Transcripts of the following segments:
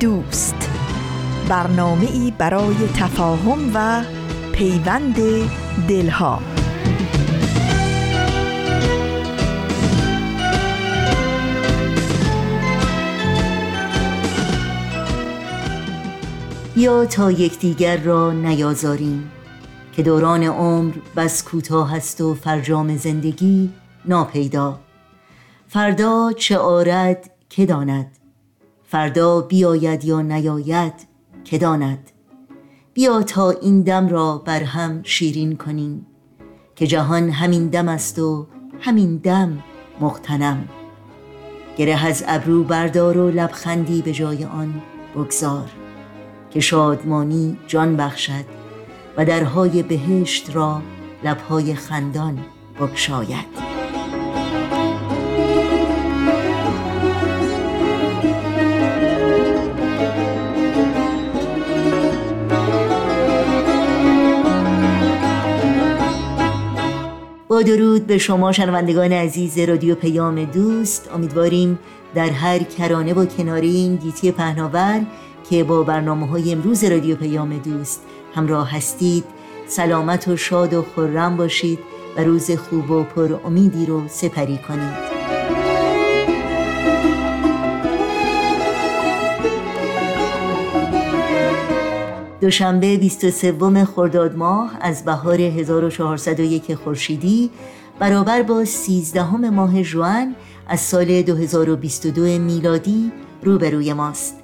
دوست. برنامه ای برای تفاهم و پیوند دلها. یا تا یکدیگر را نیازاریم که دوران عمر بس کوتاه است و فرجام زندگی ناپیدا. فردا چه آرد که داند؟ فردا بیاید یا نیاید که داند؟ بیا تا این دم را بر هم شیرین کنیم که جهان همین دم است و همین دم مختنم گره از ابرو بردار و لبخندی به جای آن بگذار که شادمانی جان بخشد و درهای بهشت را لبهای خندان بگشاید. درود به شما شنوندگان عزیز رادیو پیام دوست. امیدواریم در هر کرانه و کناره این گیتی پهناور که با برنامه های امروز رادیو پیام دوست همراه هستید سلامت و شاد و خورم باشید و روز خوب و پر امیدی رو سپری کنید. دوشنبه 23 خرداد ماه از بهار 1401 خورشیدی برابر با 13 ماه جوان از سال 2022 میلادی روبروی ماست.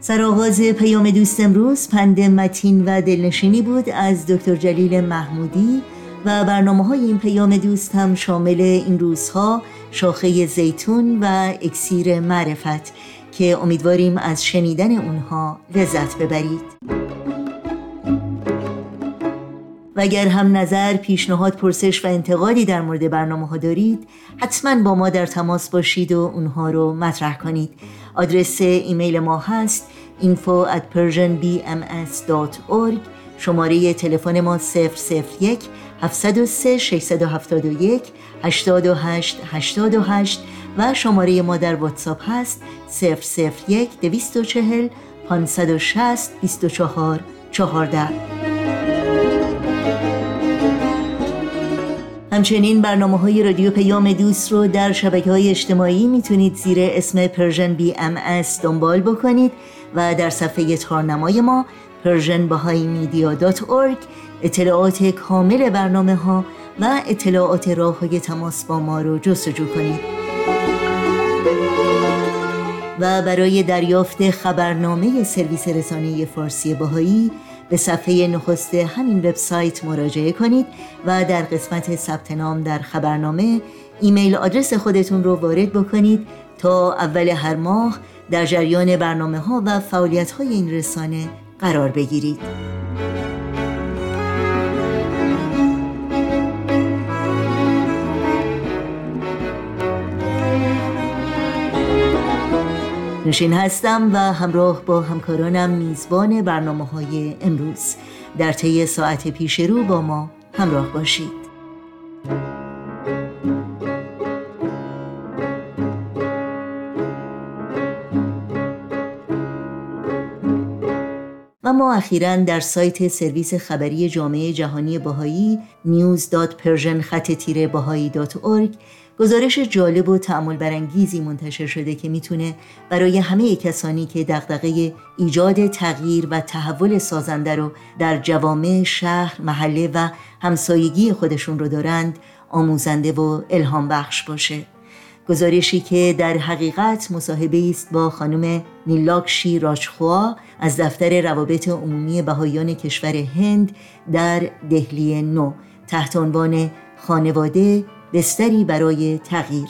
سرآغاز پیام دوست امروز پند متین و دلنشینی بود از دکتر جلیل محمودی و برنامه های این پیام دوست هم شامل این روزها شاخه زیتون و اکسیر معرفت که امیدواریم از شنیدن اونها لذت ببرید. و اگر هم نظر، پیشنهاد، پرسش و انتقادی در مورد برنامه ها دارید حتما با ما در تماس باشید و اونها رو مطرح کنید. آدرس ایمیل ما هست info at persianbms.org شماره تلفن ما 001 703 671 828 828 و شماره ما در واتساپ هست 001 240 560 24 14 همچنین برنامه های رادیو پیام دوست رو در شبکه های اجتماعی می‌تونید زیر اسم Persian BMS دنبال بکنید و در صفحه تارنمای ما persianbahaimedia.org اطلاعات کامل برنامه ها و اطلاعات راه های تماس با ما رو جستجو کنید. و برای دریافت خبرنامه سرویس رسانه فارسی بهایی به صفحه نخست همین وبسایت مراجعه کنید و در قسمت ثبت نام در خبرنامه ایمیل آدرس خودتون رو وارد بکنید تا اول هر ماه در جریان برنامه ها و فعالیت های این رسانه قرار بگیرید. نشین هستم و همراه با همکارانم میزبان برنامه های امروز. در طی ساعت پیش رو با ما همراه باشید. و ما اخیرا در سایت سرویس خبری جامعه جهانی باهایی news.persian خط تیره گزارش جالب و تعمل برانگیزی منتشر شده که می‌تونه برای همه کسانی که دغدغه ایجاد تغییر و تحول سازنده رو در جوامع شهر، محله و همسایگی خودشون رو دارند آموزنده و الهام بخش باشه. گزارشی که در حقیقت مصاحبه است با خانم نیلاکشی راجخوا از دفتر روابط عمومی بهایان کشور هند در دهلی نو تحت عنوان خانواده بستری برای تغییر.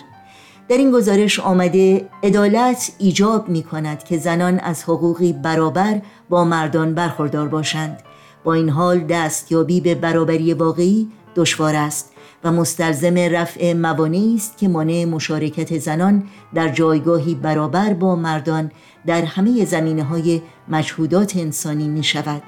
در این گزارش آمده عدالت ایجاب می کند که زنان از حقوقی برابر با مردان برخوردار باشند. با این حال دستیابی به برابری واقعی دشوار است. و مستلزم رفع موانعی است که مانع مشارکت زنان در جایگاهی برابر با مردان در همه زمینه های مجهودات انسانی می شود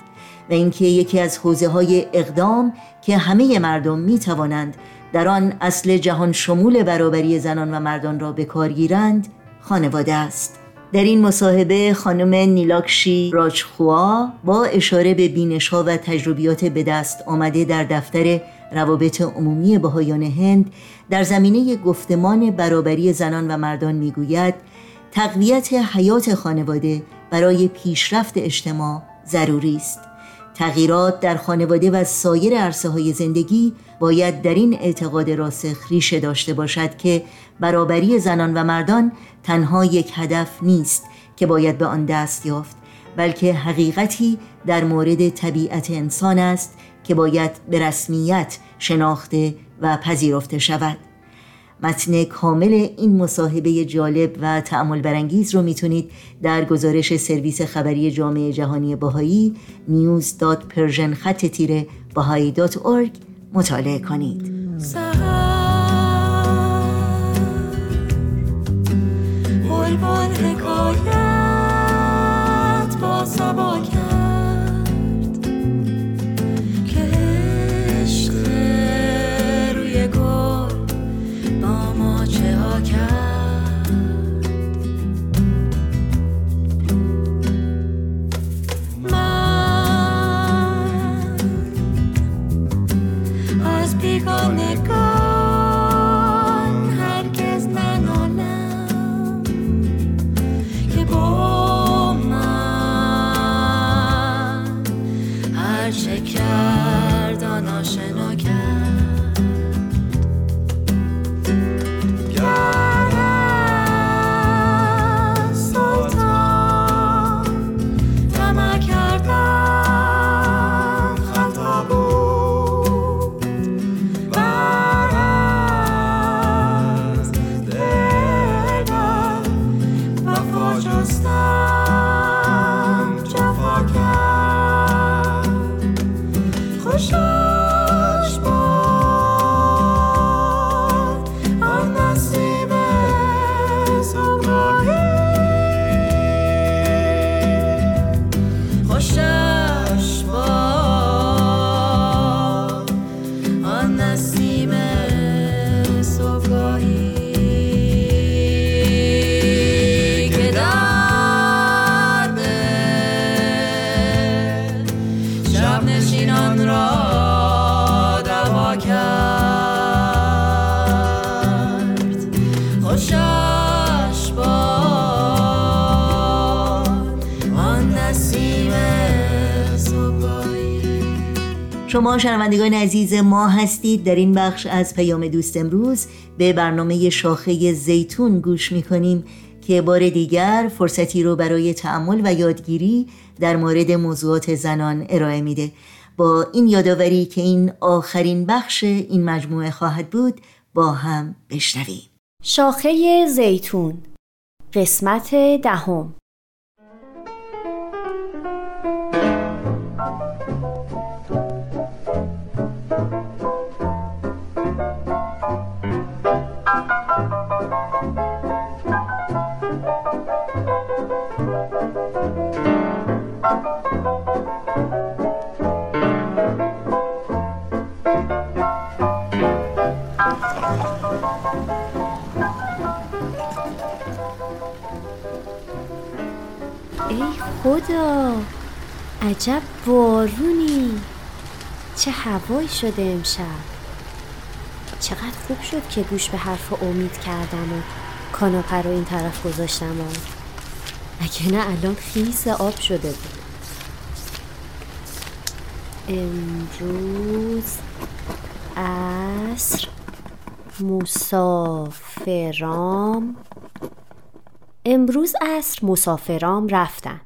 و اینکه یکی از حوزه های اقدام که همه مردم می توانند در آن اصل جهان شمول برابری زنان و مردان را به کار گیرند خانواده است. در این مصاحبه خانم نیلاکشی راجخوا با اشاره به بینشها و تجربیات به دست آمده در دفتر روابط عمومی بهایان هند در زمینه گفتمان برابری زنان و مردان می‌گوید تقویت حیات خانواده برای پیشرفت اجتماع ضروری است. تغییرات در خانواده و سایر عرصه های زندگی باید در این اعتقاد راسخ ریشه داشته باشد که برابری زنان و مردان تنها یک هدف نیست که باید به آن دست یافت بلکه حقیقتی در مورد طبیعت انسان است که باید به رسمیت شناخته و پذیرفته شود. متن کامل این مصاحبه جالب و تعمل برانگیز رو می‌تونید در گزارش سرویس خبری جامعه جهانی باهایی news.persian خط تیره مطالعه کنید. شنوندگان عزیز ما هستید. در این بخش از پیام دوست امروز به برنامه شاخه زیتون گوش می‌کنیم که بار دیگر فرصتی رو برای تعمل و یادگیری در مورد موضوعات زنان ارائه میده. با این یادآوری که این آخرین بخش این مجموعه خواهد بود با هم بشنویم. شاخه زیتون قسمت دهم. خدا. عجب بارونی. چه هوایی شده امشب. چقدر خوب شد که گوش به حرف امید کردم و کاناپه رو این طرف گذاشتم و اگه نه الان خیس آب شده بود. امروز عصر مسافرام. امروز عصر مسافرام رفتن.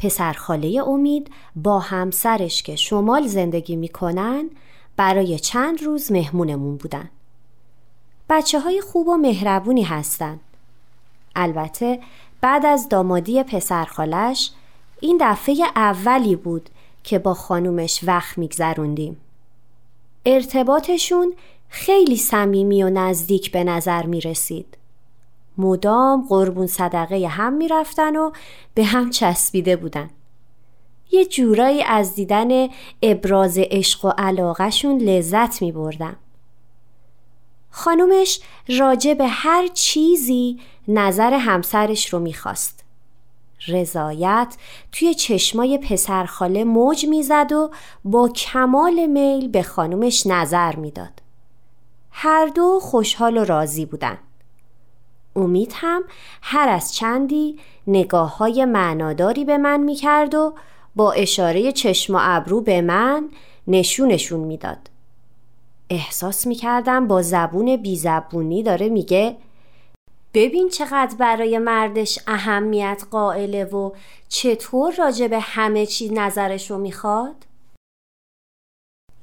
پسرخاله امید با همسرش که شمال زندگی می‌کنن برای چند روز مهمونمون بودن بچه های خوب و مهربونی هستن. البته بعد از دامادی پسرخالش این دفعه اولی بود که با خانومش وقت میگذروندیم. ارتباطشون خیلی صمیمی و نزدیک به نظر می رسید. مدام قربون صدقه هم می رفتن و به هم چسبیده بودن. یه جورایی از دیدن ابراز عشق و علاقهشون لذت می بردم. خانومش راجع به هر چیزی نظر همسرش رو می‌خواست. رضایت توی چشمای پسرخاله موج می‌زد و با کمال میل به خانومش نظر می‌داد. هر دو خوشحال و راضی بودن. امید هم هر از چندی نگاه های معناداری به من می‌کرد و با اشاره چشم و ابرو به من نشونشون می‌داد. احساس می‌کردم با زبون بیزبونی داره میگه ببین چقدر برای مردش اهمیت قائله و چطور راجع به همه چی نظرشو می‌خواد؟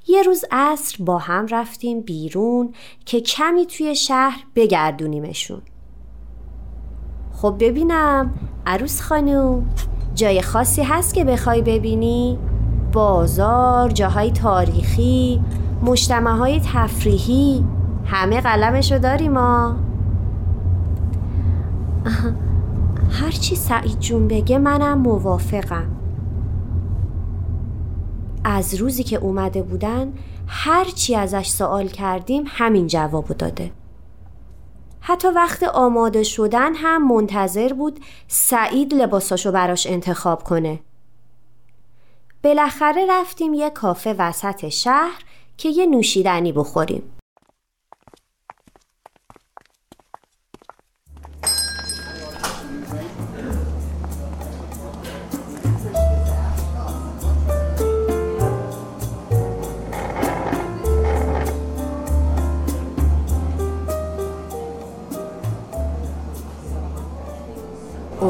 یه روز عصر با هم رفتیم بیرون که کمی توی شهر بگردونیمشون خب ببینم. عروس خانوم جای خاصی هست که بخوای ببینی؟ بازار، جاهای تاریخی، مجتمع های تفریحی همه قلمشو داریم ما هرچی سعید جون بگه منم موافقم. از روزی که اومده بودن هرچی ازش سوال کردیم همین جوابو داده. حتی وقت آماده شدن هم منتظر بود سعید لباساشو براش انتخاب کنه. بالاخره رفتیم یه کافه وسط شهر که یه نوشیدنی بخوریم.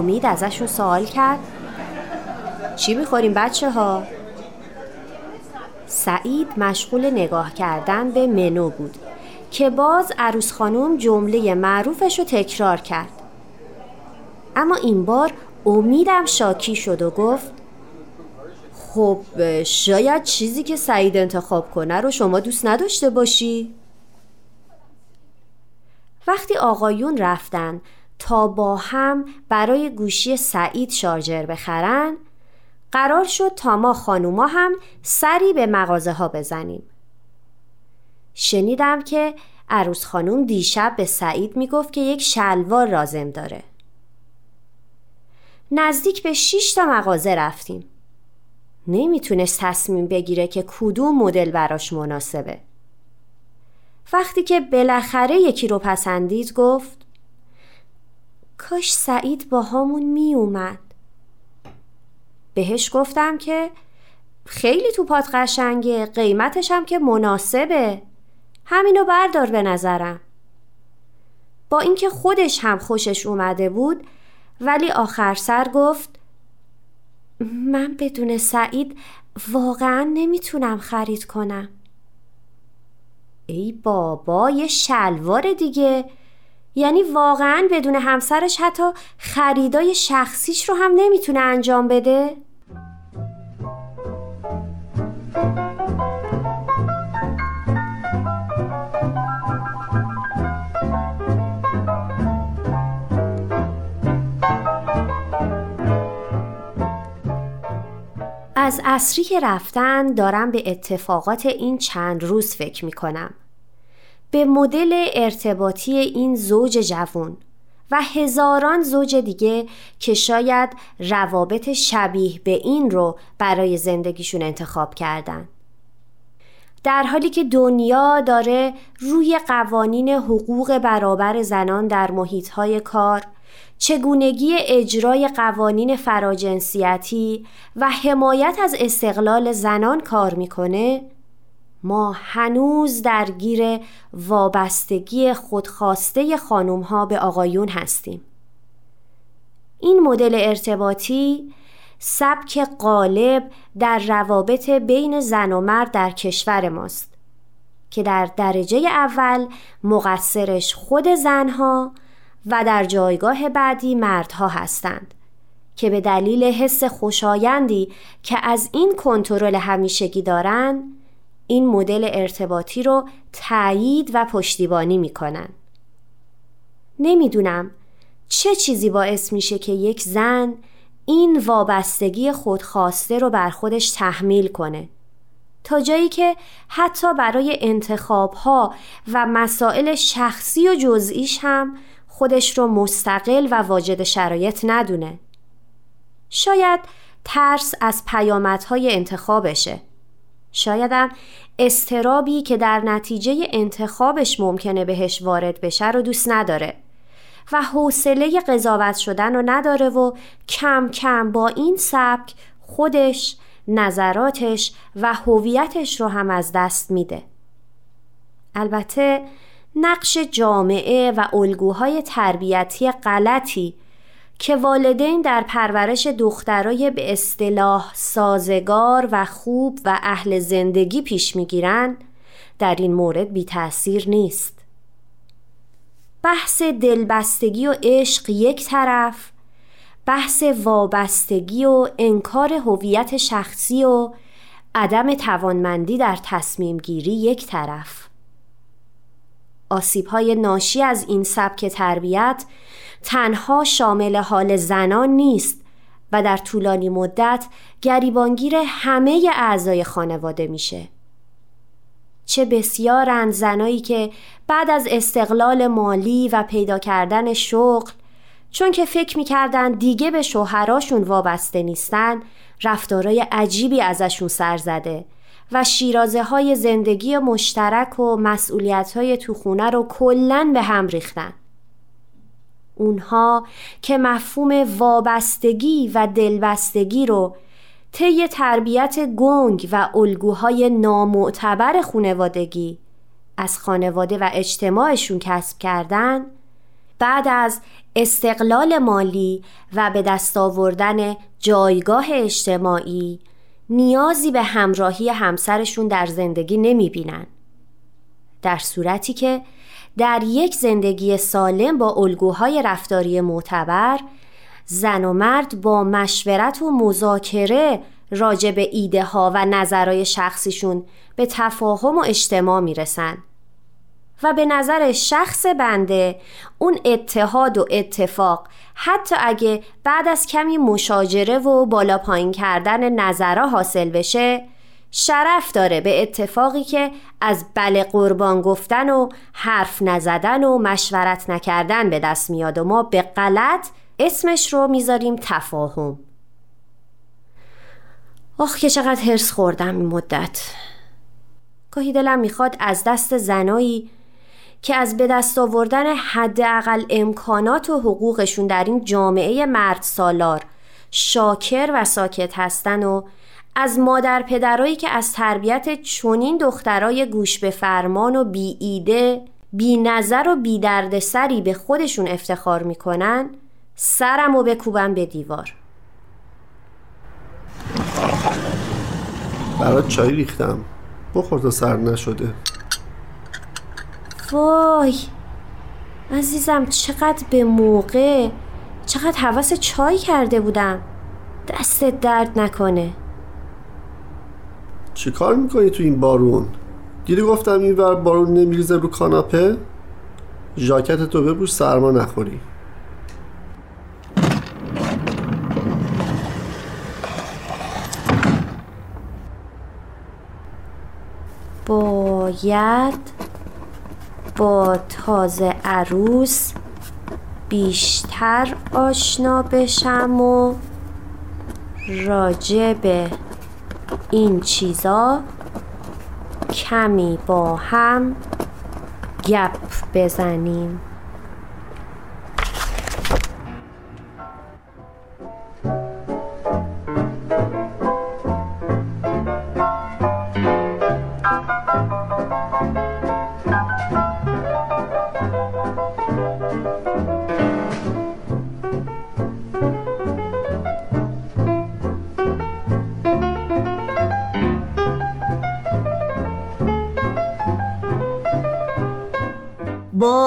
امید ازشون سوال کرد چی می‌خوریم بچه ها؟ سعید مشغول نگاه کردن به منو بود که باز عروس خانوم جمله معروفش رو تکرار کرد اما این بار امیدم شاکی شد و گفت خب شاید چیزی که سعید انتخاب کنه رو شما دوست نداشته باشی؟ وقتی آقایون رفتن تا با هم برای گوشی سعید شارجر بخرن قرار شد تا ما خانوما هم سری به مغازه ها بزنیم. شنیدم که عروس خانوم دیشب به سعید می‌گفت که یک شلوار رازم داره. نزدیک به 6 تا مغازه رفتیم. نمی‌تونست تصمیم بگیره که کدوم مدل براش مناسبه. وقتی که بالاخره یکی رو پسندید گفت کاش سعید با همون می اومد بهش گفتم که خیلی توپات قشنگه قیمتش هم که مناسبه. همینو بردار به نظرم. با اینکه خودش هم خوشش اومده بود ولی آخر سر گفت من بدون سعید واقعا نمی‌تونم خرید کنم. ای بابا یه شلوار دیگه. یعنی واقعا بدون همسرش حتی خریدای شخصیش رو هم نمی‌تونه انجام بده؟ از اصری که رفتن دارم به اتفاقات این چند روز فکر می کنم. به مدل ارتباطی این زوج جوون و هزاران زوج دیگه که شاید روابط شبیه به این رو برای زندگیشون انتخاب کردن. در حالی که دنیا داره روی قوانین حقوق برابر زنان در محیطهای کار چگونگی اجرای قوانین فراجنسیتی و حمایت از استقلال زنان کار می‌کنه ما هنوز درگیر وابستگی خودخواسته خانوم ها به آقایون هستیم. این مدل ارتباطی سبک غالب در روابط بین زن و مرد در کشور ماست که در درجه اول مقصرش خود زنها و در جایگاه بعدی مردها هستند که به دلیل حس خوشایندی که از این کنترل همیشگی دارند این مدل ارتباطی رو تایید و پشتیبانی می‌کنن. نمی‌دونم چه چیزی باعث میشه که یک زن این وابستگی خودخواسته رو بر خودش تحمیل کنه تا جایی که حتی برای انتخاب ها و مسائل شخصی و جزئیش هم خودش رو مستقل و واجد شرایط ندونه. شاید ترس از پیامدهای انتخابشه. شایدم استرابی که در نتیجه انتخابش ممکنه بهش وارد بشه رو دوست نداره و حوصله قضاوت شدن رو نداره و کم کم با این سبک خودش نظراتش و هویتش رو هم از دست میده. البته نقش جامعه و الگوهای تربیتی غلطی که والدین در پرورش دخترای به اصطلاح سازگار و خوب و اهل زندگی پیش می‌گیرند در این مورد بی تأثیر نیست. بحث دلبستگی و عشق یک طرف بحث وابستگی و انکار هویت شخصی و عدم توانمندی در تصمیم گیری یک طرف آسیب های ناشی از این سبک تربیت تنها شامل حال زنان نیست و در طولانی مدت گریبانگیر همه اعضای خانواده میشه. چه بسیارند زنایی که بعد از استقلال مالی و پیدا کردن شغل چون که فکر می‌کردن دیگه به شوهراشون وابسته نیستن رفتارای عجیبی ازشون سر زده و شیرازه های زندگی مشترک و مسئولیت های تو خونه رو کلن به هم ریختن. اونها که مفهوم وابستگی و دلبستگی رو طی تربیت گنگ و الگوهای نامعتبر خانوادگی از خانواده و اجتماعشون کسب کردن بعد از استقلال مالی و به دست آوردن جایگاه اجتماعی نیازی به همراهی همسرشون در زندگی نمی بینن. در صورتی که در یک زندگی سالم با الگوهای رفتاری معتبر زن و مرد با مشورت و مذاکره راجع به ایده ها و نظرهای شخصیشون به تفاهم و اجتماع می‌رسن و به نظر شخص بنده اون اتحاد و اتفاق حتی اگه بعد از کمی مشاجره و بالا پایین کردن نظرها حاصل بشه شرف داره به اتفاقی که از بله قربان گفتن و حرف نزدن و مشورت نکردن به دست میاد و ما به غلط اسمش رو می‌ذاریم تفاهم. آخ که چقدر هرس خوردم این مدت. گاهی دلم می‌خواد از دست زنایی که از به دست آوردن حداقل امکانات و حقوقشون در این جامعه مرد سالار شاکر و ساکت هستن و از مادر پدرایی که از تربیت چونین دخترای گوش به فرمان و بی ایده بی نظر و بی درد سری به خودشون افتخار می‌کنن سرم و بکوبم به دیوار. برات چای ریختم. بخور تا سر نشده. وای عزیزم چقدر به موقع چقدر حواس چای کرده بودم. دستت درد نکنه. چی کار می‌کنی تو این بارون؟ دیدی گفتم این ور بارون نمیریزه رو کاناپه؟ ژاکت تو بپوش سرما نخوری باید با تازه عروس بیشتر آشنا بشم و راجع به این چیزا کمی با هم گپ بزنیم.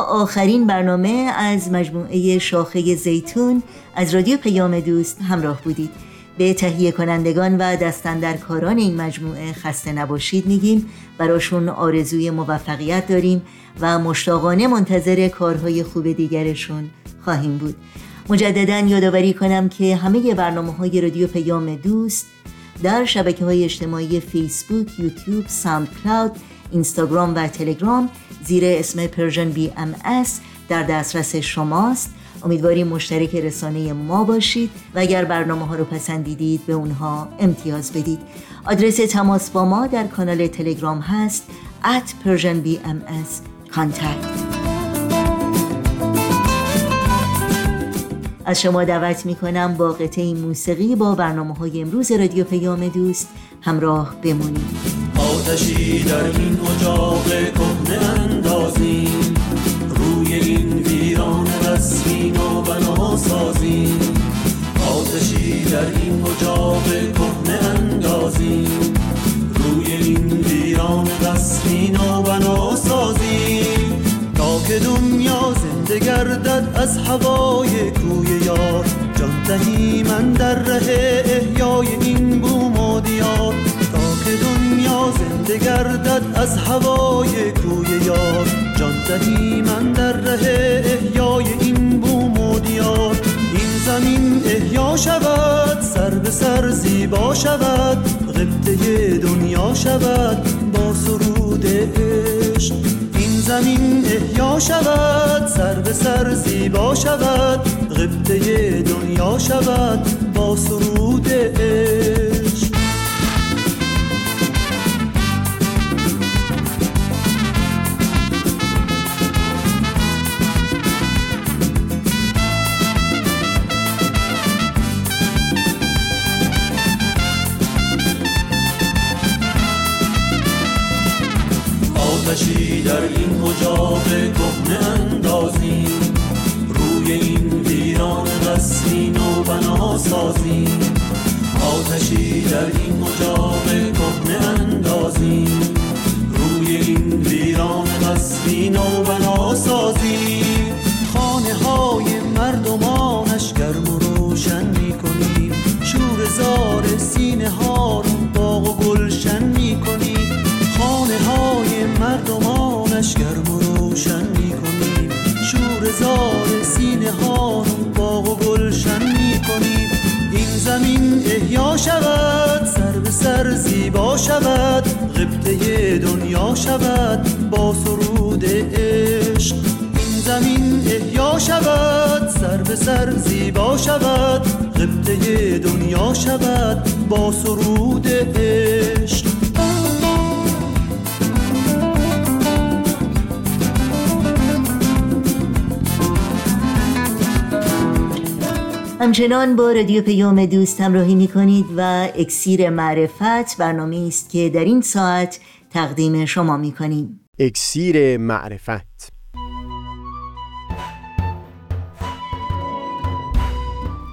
آخرین برنامه از مجموعه شاخه زیتون از رادیو پیام دوست همراه بودید. به تهیه کنندگان و دستندرکاران این مجموعه خسته نباشید میگیم. براشون آرزوی موفقیت داریم و مشتاقانه منتظر کارهای خوب دیگرشون خواهیم بود. مجددا یادآوری کنم که همه برنامه های رادیو پیام دوست در شبکه های اجتماعی فیسبوک، یوتیوب، ساند کلاود، اینستاگرام و تلگرام زیر اسم Persian BMS در دسترس شماست. امیدواریم مشترک رسانه ما باشید و اگر برنامه ها رو پسندیدید به اونها امتیاز بدید. آدرس تماس با ما در کانال تلگرام هست at Persian BMS contact. از شما دعوت می کنم با قطعه موسیقی با برنامه های امروز رادیو پیام دوست همراه بمونید. آتشی در این اجاق کهنه اندازیم. روی این ویران رسمین و بنا سازیم. آتشی در این اجاق کهنه اندازیم. روی این ویران رسمین و بنا سازیم. تا که دنیا زنده گردد از هوای کوی یار جان من در ره از هوای کوی یار. جان دهی من در ره احیای این بوم و دیار. این زمین احیا شود سر به سر زیبا شود. غبطه دنیا شود با سرود عشق. این زمین احیا شود سر به سر زیبا شود. غبطه دنیا شود با سرود عشق. شود غبطه دنیا شود با سرود عشق. این زمین احیا شود سر به سر زیبا شود غبطه دنیا شود با سرود عشق. همچنان با رادیو پیام دوست همراهی می کنید و اکسیر معرفت برنامه است که در این ساعت تقدیم شما می کنیم اکسیر معرفت.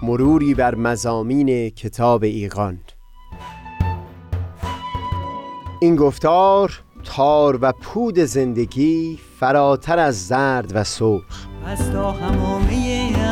مروری بر مزامین کتاب ایقان این گفتار تار و پود زندگی فراتر از زرد و سرخ. از تا همامه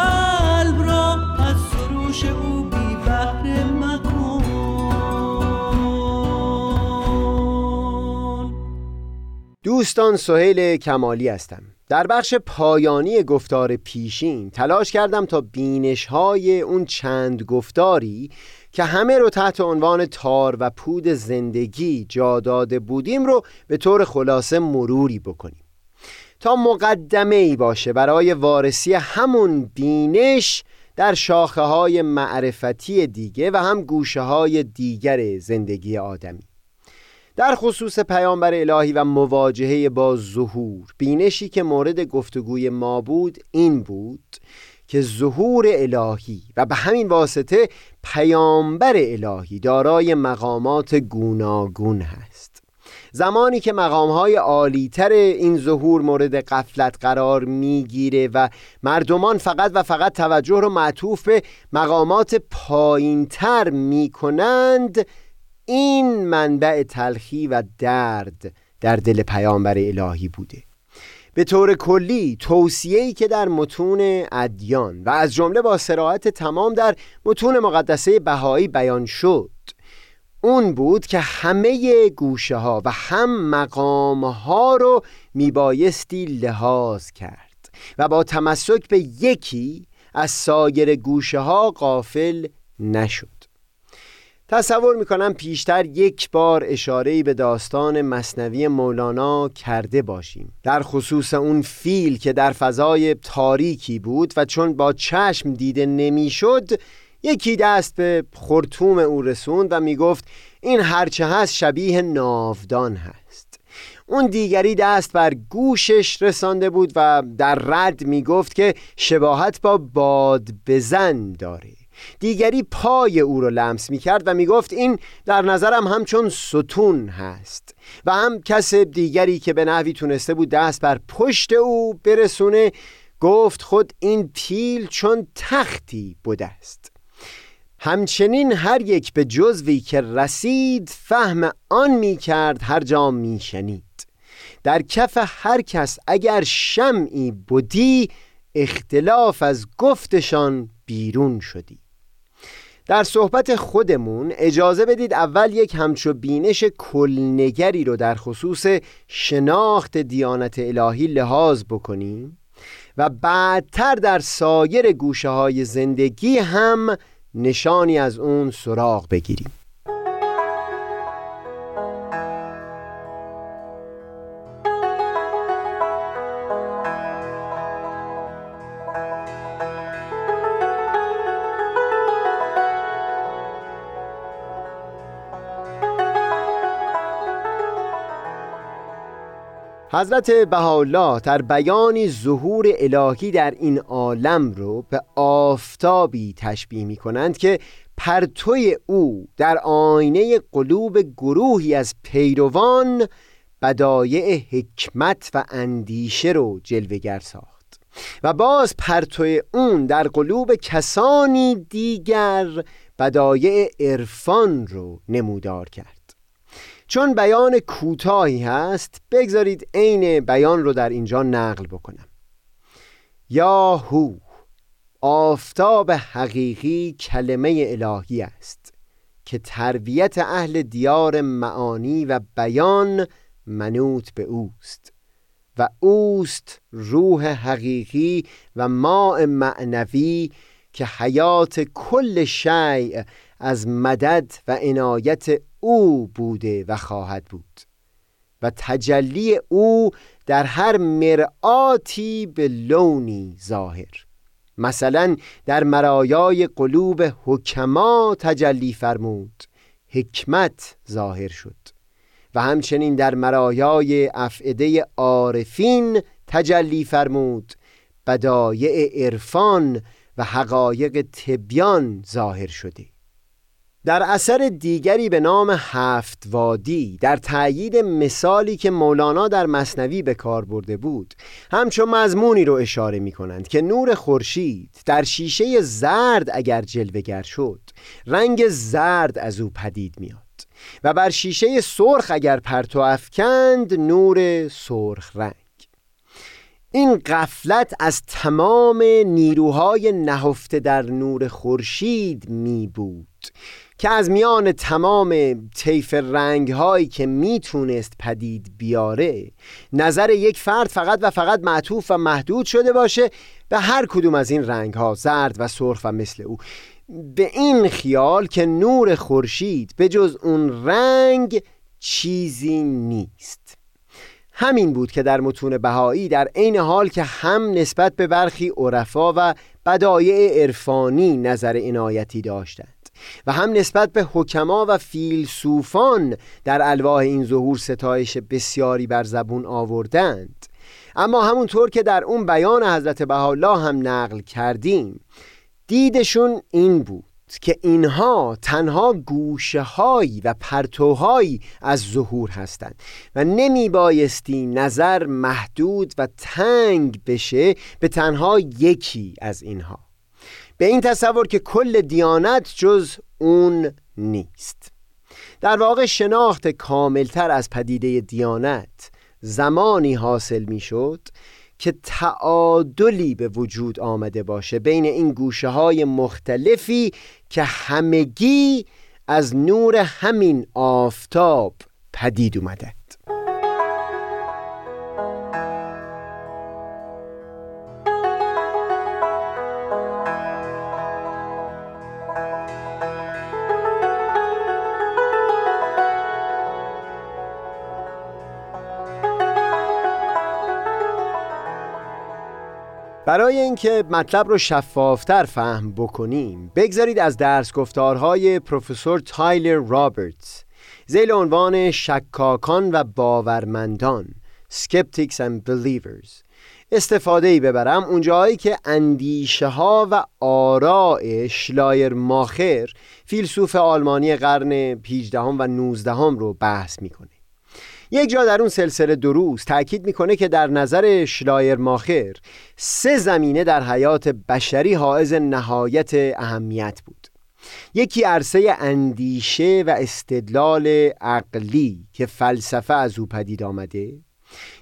قلب از سروش او بی مکن. دوستان سهیل کمالی هستم. در بخش پایانی گفتار پیشین تلاش کردم تا بینش های اون چند گفتاری که همه رو تحت عنوان تار و پود زندگی جا داده بودیم رو به طور خلاصه مروری بکنیم. تا مقدمه ای باشه برای وارسی همون بینش در شاخه های معرفتی دیگه و هم گوشه های دیگر زندگی آدمی. در خصوص پیامبر الهی و مواجهه با ظهور بینشی که مورد گفتگوی ما بود این بود که ظهور الهی و به همین واسطه پیامبر الهی دارای مقامات گوناگون هست. زمانی که مقامهای عالیتر این ظهور مورد قفلت قرار می‌گیره و مردمان فقط و فقط توجه رو معطوف به مقامات پایینتر می‌کنند این منبع تلخی و درد در دل پیامبر الهی بوده. به طور کلی توصیه‌ای که در متون ادیان و از جمله با سراحت تمام در متون مقدسه بهایی بیان شد اون بود که همه گوشه ها و هم مقام ها رو میبایستی لحاظ کرد و با تمسک به یکی از سایر گوشه ها قافل نشد. تصور می‌کنم پیشتر یک بار اشارهی به داستان مصنوی مولانا کرده باشیم. در خصوص اون فیل که در فضای تاریکی بود و چون با چشم دیده نمی‌شد یکی دست به خرطوم او رسوند و می‌گفت این هرچه هست شبیه ناودان هست. اون دیگری دست بر گوشش رسانده بود و در رد می‌گفت که شباهت با باد بزن داره. دیگری پای او رو لمس می کرد و می گفت این در نظرم همچون ستون هست. و هم کس دیگری که به نحوی تونسته بود دست بر پشت او برسونه گفت خود این پیل چون تختی بوده است. همچنین هر یک به جزوی که رسید فهم آن می کرد هر جا می شنید در کف هر کس اگر شمعی بودی اختلاف از گفتشان بیرون شدی. در صحبت خودمون اجازه بدید اول یک همچو بینش کلنگری رو در خصوص شناخت دیانت الهی لحاظ بکنیم و بعدتر در سایر گوشه های زندگی هم نشانی از اون سراغ بگیریم. حضرت بهاءالله در بیانی ظهور الهی در این عالم رو به آفتابی تشبیه می کنند که پرتوی او در آینه قلوب گروهی از پیروان بدایع حکمت و اندیشه رو جلوگر ساخت. و باز پرتوی اون در قلوب کسانی دیگر بدایع عرفان رو نمودار کرد. چون بیان کوتاهی هست بگذارید عین بیان رو در اینجا نقل بکنم. یا هو آفتاب حقیقی کلمه الهی است که تربیت اهل دیار معانی و بیان منوط به اوست و اوست روح حقیقی و ماء معنوی که حیات کل شیء از مدد و عنایت او بوده و خواهد بود و تجلی او در هر مرآتی به لونی ظاهر. مثلا در مرایای قلوب حکما تجلی فرمود حکمت ظاهر شد و همچنین در مرایای افعده عارفین تجلی فرمود بدایع عرفان و حقایق تبیان ظاهر شده. در اثر دیگری به نام هفت وادی در تأیید مثالی که مولانا در مصنوی به کار برده بود همچون مضمونی رو اشاره می کنند که نور خورشید در شیشه زرد اگر جلوگر شد رنگ زرد از او پدید میاد و بر شیشه سرخ اگر پرتو افکند نور سرخ رنگ. این قفلت از تمام نیروهای نهفته در نور خورشید می بود که از میان تمام طیف رنگ هایی که می‌تونست پدید بیاره نظر یک فرد فقط و فقط معطوف و محدود شده باشه به هر کدوم از این رنگ ها زرد و سرخ و مثل او. به این خیال که نور خورشید به جز اون رنگ چیزی نیست. همین بود که در متون بهایی در عین حال که هم نسبت به برخی عرفا و بدایع عرفانی نظر عنایتی داشتند. و هم نسبت به حکما و فیلسوفان در الواح این ظهور ستایش بسیاری بر زبون آوردند. اما همونطور که در اون بیان حضرت بهاءالله هم نقل کردیم دیدشون این بود که اینها تنها گوشه و پرتوهایی از ظهور هستند و نمی بایستی نظر محدود و تنگ بشه به تنها یکی از اینها. به این تصور که کل دیانت جز اون نیست. در واقع شناخت کاملتر از پدیده دیانت زمانی حاصل می شد که تعادلی به وجود آمده باشه بین این گوشه های مختلفی که همگی از نور همین آفتاب پدید اومده. برای اینکه مطلب رو شفافتر فهم بکنیم بگذارید از درس گفتارهای پروفسور تایلر رابرتس ذیل عنوان شکاکان و باورمندان Skeptics and Believers. استفاده ای ببرم اونجایی که اندیشه ها و آراء شلایرماخر فیلسوف آلمانی قرن 18 و 19 رو بحث می‌کنه. یک جا در اون سلسله دروس تاکید می‌کنه که در نظر شلایرماخر سه زمینه در حیات بشری حائز نهایت اهمیت بود. یکی عرصه اندیشه و استدلال عقلی که فلسفه از او پدید آمده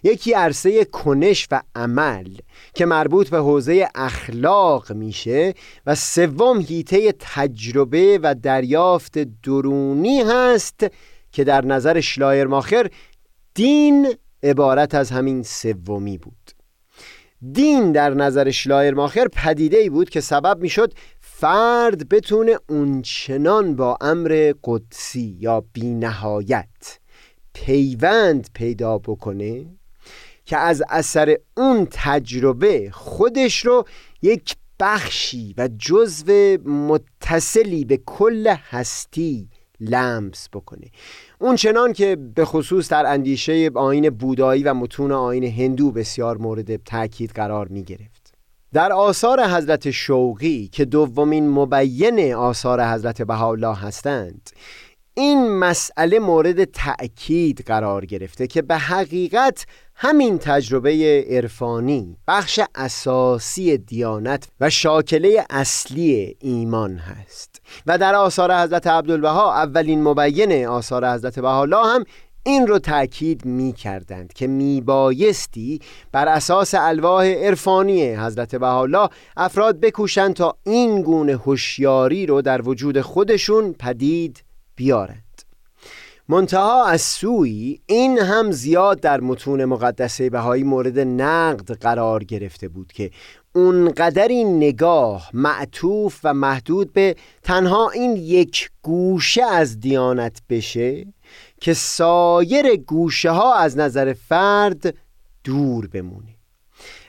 یکی عرصه کنش و عمل که مربوط به حوزه اخلاق میشه و سوم هیته تجربه و دریافت درونی هست که در نظر شلایر ماخر دین عبارت از همین سومی بود. دین در نظر شلایر ماخر پدیده ای بود که سبب می‌شد فرد بتونه اونچنان با امر قدسی یا بینهایت پیوند پیدا بکنه که از اثر اون تجربه خودش رو یک بخشی و جزو متصلی به کل هستی لمس بکنه. اون چنان که به خصوص در اندیشه آین بودایی و متون آین هندو بسیار مورد تاکید قرار می گرفت در آثار حضرت شوقی که دومین مبین آثار حضرت بهاءالله هستند این مسئله مورد تأکید قرار گرفته که به حقیقت همین تجربه عرفانی بخش اساسی دیانت و شاکله اصلی ایمان هست. و در آثار حضرت عبدالبها اولین مبین آثار حضرت بهاءالله هم این رو تأکید می کردند که می بایستی بر اساس الواح عرفانی حضرت بهاءالله افراد بکوشند تا این گونه هوشیاری رو در وجود خودشون پدید بیارند منتها از سوی این هم زیاد در متون مقدسه بهایی مورد نقد قرار گرفته بود که اونقدر این نگاه معطوف و محدود به تنها این یک گوشه از دیانت بشه که سایر گوشه ها از نظر فرد دور بمونه.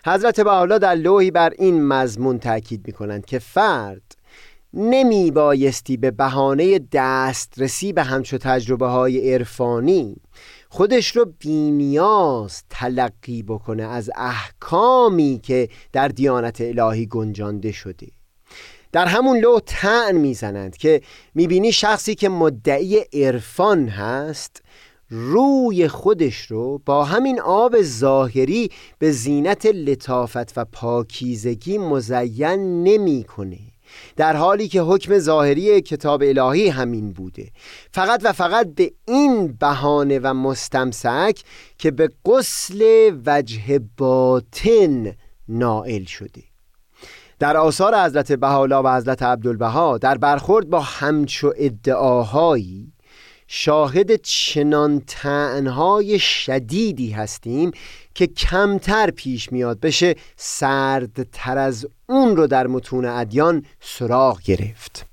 حضرت بحالا در لوحی بر این مضمون تاکید می کنند که فرد نمی بایستی به بهانه دسترسی به همچو تجربه های عرفانی. خودش رو بینیاز تلقی بکنه از احکامی که در دیانت الهی گنجانده شده. در همون لو تعن می‌زنند که می‌بینی شخصی که مدعی عرفان هست روی خودش رو با همین آب ظاهری به زینت لطافت و پاکیزگی مزین نمی‌کنه. در حالی که حکم ظاهری کتاب الهی همین بوده. فقط و فقط به این بهانه و مستمسک که به قسل وجه باطن نائل شده. در آثار حضرت بهاءالله و حضرت عبدالبها در برخورد با همچو ادعاهایی شاهد چنان تعنهای شدیدی هستیم که کمتر پیش میاد. بشه سردتر از اون رو در متون ادیان سراغ گرفت.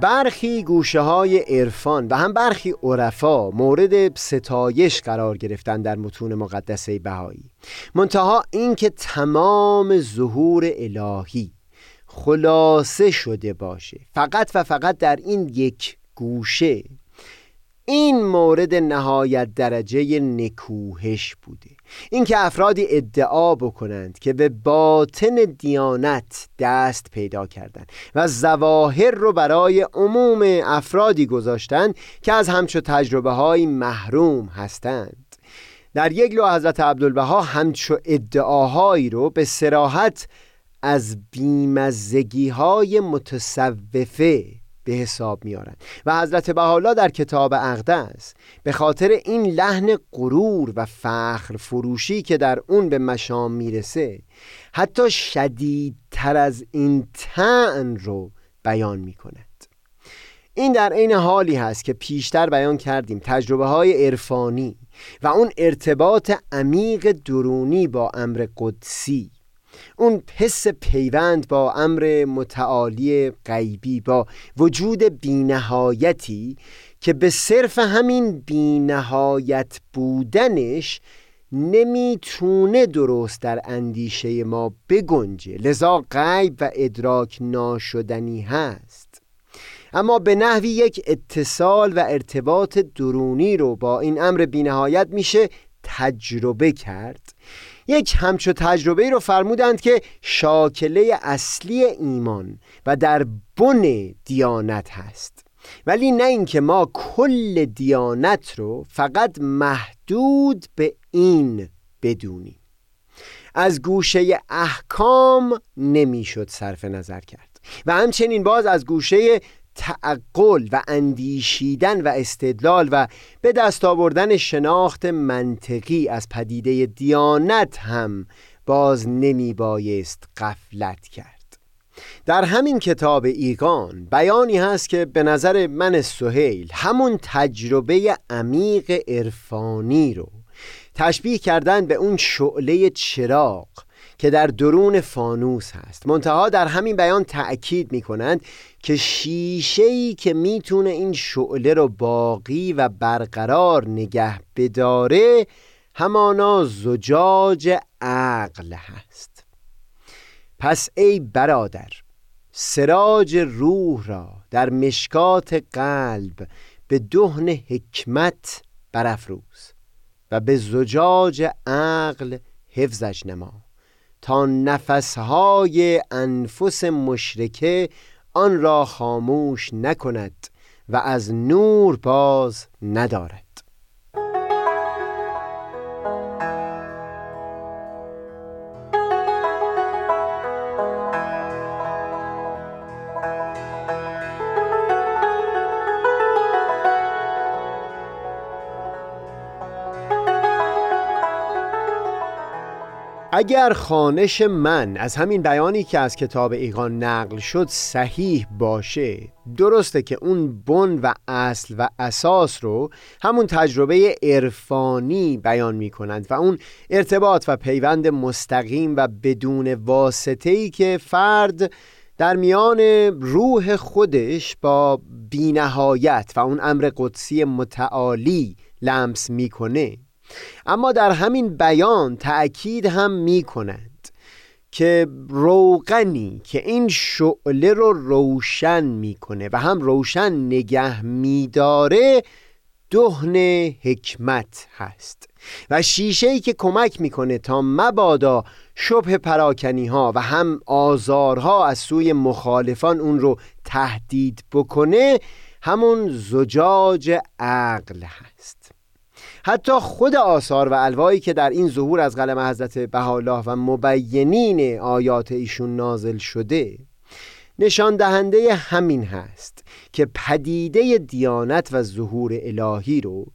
برخی گوشه های عرفان و هم برخی عرفا مورد ستایش قرار گرفتن در متون مقدسه بهایی. منتها اینکه تمام ظهور الهی خلاصه شده باشه فقط و فقط در این یک گوشه این مورد نهایت درجه نکوهش بوده. اینکه افرادی ادعا بکنند که به باطن دیانت دست پیدا کردند و زواهر رو برای عموم افرادی گذاشتند که از همچو تجربه های محروم هستند. در یک لو حضرت عبدالبها همچو ادعاهایی رو به سراحت از بیمزگی های متصوفه به حساب میارند و حضرت بحالا در کتاب اقدس به خاطر این لحن غرور و فخر فروشی که در اون به مشام می‌رسه حتی شدیدتر از این تن رو بیان می‌کند. این در عین حالی هست که پیشتر بیان کردیم تجربه های عرفانی و اون ارتباط عمیق درونی با امر قدسی. اون حس پیوند با امر متعالی غیبی با وجود بینهایتی که به صرف همین بینهایت بودنش نمی‌تونه درست در اندیشه ما بگنجه. لذا غیب و ادراک ناشدنی هست. اما به نحوی یک اتصال و ارتباط درونی رو با این امر بینهایت میشه تجربه کرد. یک همچو تجربه رو فرمودند که شاکله اصلی ایمان و در بن دیانت هست. ولی نه اینکه ما کل دیانت رو فقط محدود به این بدونیم. از گوشه احکام نمی‌شد صرف نظر کرد. و همچنین باز از گوشه تعقل و اندیشیدن و استدلال و به دست آوردن شناخت منطقی از پدیده دیانت هم باز نمی بایست قفلت کرد. در همین کتاب ایگان بیانی هست که به نظر من سهیل همون تجربه عمیق عرفانی رو تشبیه کردن به اون شعله چراغ که در درون فانوس هست. منتها در همین بیان تأکید می کنند که شیشه که می‌تونه این شعله رو باقی و برقرار نگه بداره همانا زجاج عقل هست. پس ای برادر سراج روح را در مشکات قلب به دهن حکمت برافروز و به زجاج عقل حفظش نما. تا نفسهای انفس مشرکه آن را خاموش نکند و از نور باز ندارد. اگر خانش من از همین بیانی که از کتاب ایقان نقل شد صحیح باشه درسته که اون بن و اصل و اساس رو همون تجربه عرفانی بیان می کنند و اون ارتباط و پیوند مستقیم و بدون واسطه ای که فرد در میان روح خودش با بینهایت و اون امر قدسی متعالی لمس می‌کنه. اما در همین بیان تأکید هم می کند که روغنی که این شعله رو روشن می‌کنه و هم روشن نگه میداره دهن حکمت هست و شیشه ای که کمک می‌کنه تا مبادا شبه پراکنی ها و هم آزارها از سوی مخالفان اون رو تهدید بکنه همون زجاج عقل هست. حتی خود آثار و الوایی که در این ظهور از قلم حضرت بهاءالله و مبینین آیات ایشون نازل شده نشان دهنده همین هست که پدیده دیانت و ظهور الهی رو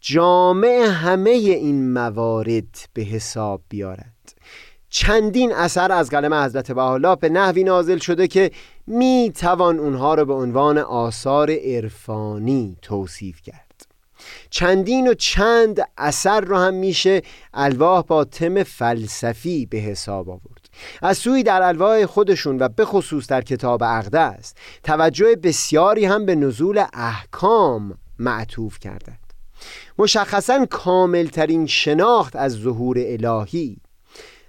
جامع همه این موارد به حساب بیارد. چندین اثر از قلم حضرت بهاءالله به نحوی نازل شده که می توان اونها رو به عنوان آثار عرفانی توصیف کرد. چندین و چند اثر رو هم میشه الواح با تم فلسفی به حساب آورد. از سوی در الواح خودشون و به خصوص در کتاب اقدس توجه بسیاری هم به نزول احکام معطوف کردند. مشخصا کاملترین شناخت از ظهور الهی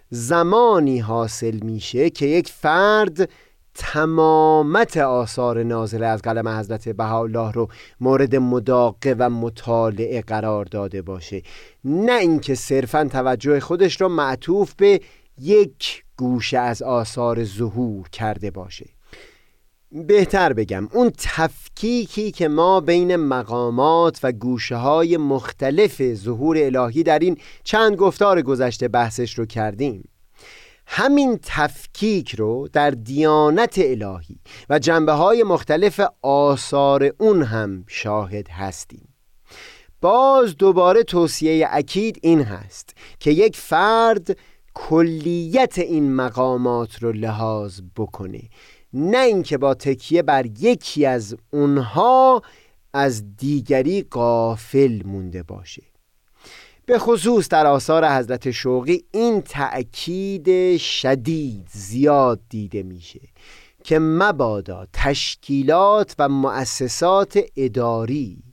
زمانی حاصل میشه که یک فرد تمامت آثار نازله از قلم حضرت بهاءالله رو مورد مداقه و مطالعه قرار داده باشه. نه اینکه صرفا توجه خودش رو معطوف به یک گوشه از آثار ظهور کرده باشه. بهتر بگم اون تفکیکی که ما بین مقامات و گوشه های مختلف ظهور الهی در این چند گفتار گذشته بحثش رو کردیم. همین تفکیک رو در دیانت الهی و جنبه های مختلف آثار اون هم شاهد هستیم. باز دوباره توصیه اکید این هست که یک فرد کلیت این مقامات رو لحاظ بکنه نه اینکه با تکیه بر یکی از اونها از دیگری قافل مونده باشه. به خصوص در آثار حضرت شوقی این تأکید شدید زیاد دیده میشه که مبادا تشکیلات و مؤسسات اداری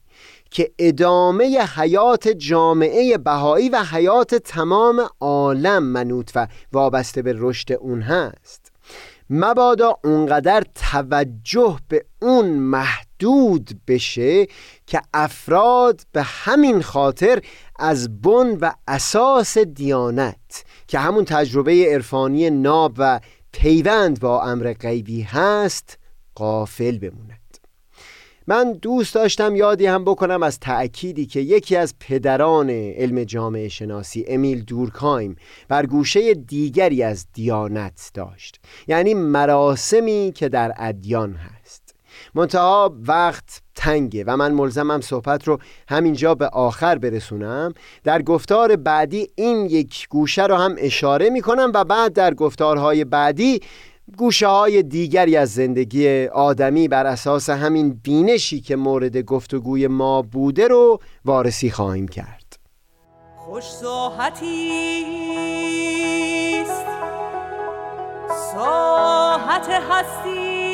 که ادامه حیات جامعه بهایی و حیات تمام عالم منوط و وابسته به رشد اون هست مبادا اونقدر توجه به اون محدود بشه که افراد به همین خاطر از بن و اساس دیانت که همون تجربه عرفانی ناب و پیوند با امر غیبی هست قافل بمونه من دوست داشتم یادی هم بکنم از تأکیدی که یکی از پدران علم جامعه شناسی امیل دورکایم بر گوشه دیگری از دیانت داشت یعنی مراسمی که در ادیان هست. منتها وقت تنگه و من ملزمم صحبت رو همینجا به آخر برسونم. در گفتار بعدی این یک گوشه رو هم اشاره می کنم و بعد در گفتارهای بعدی گوشه های دیگری از زندگی آدمی بر اساس همین بینشی که مورد گفتگوی ما بوده رو وارسی خواهیم کرد. خوش ساحتی است. ساحت هستی.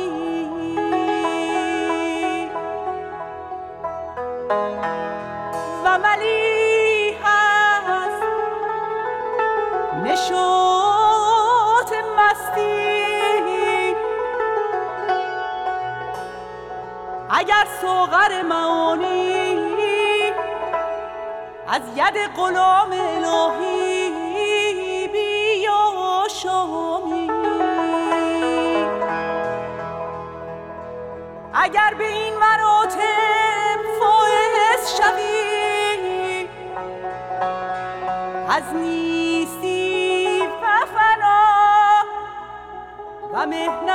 و ملی نشاط مستی. اگر سوغر معانی از ید غلام الهی بیا شامی اگر به این مراتب از و مهنت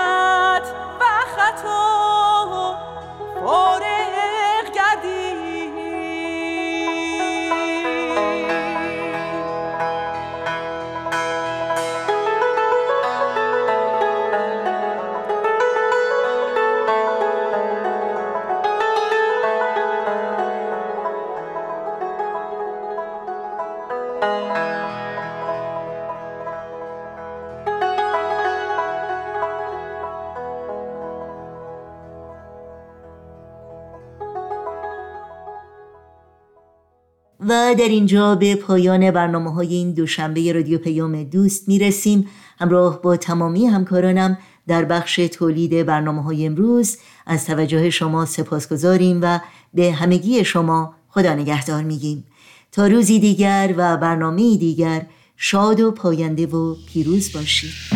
در اینجا به پایان برنامه های این دوشنبه رادیو پیام دوست می‌رسیم. همراه با تمامی همکارانم در بخش تولید برنامه های امروز از توجه شما سپاس گذاریم و به همگی شما خدا نگهدار میگیم. تا روزی دیگر و برنامه دیگر شاد و پاینده و پیروز باشید.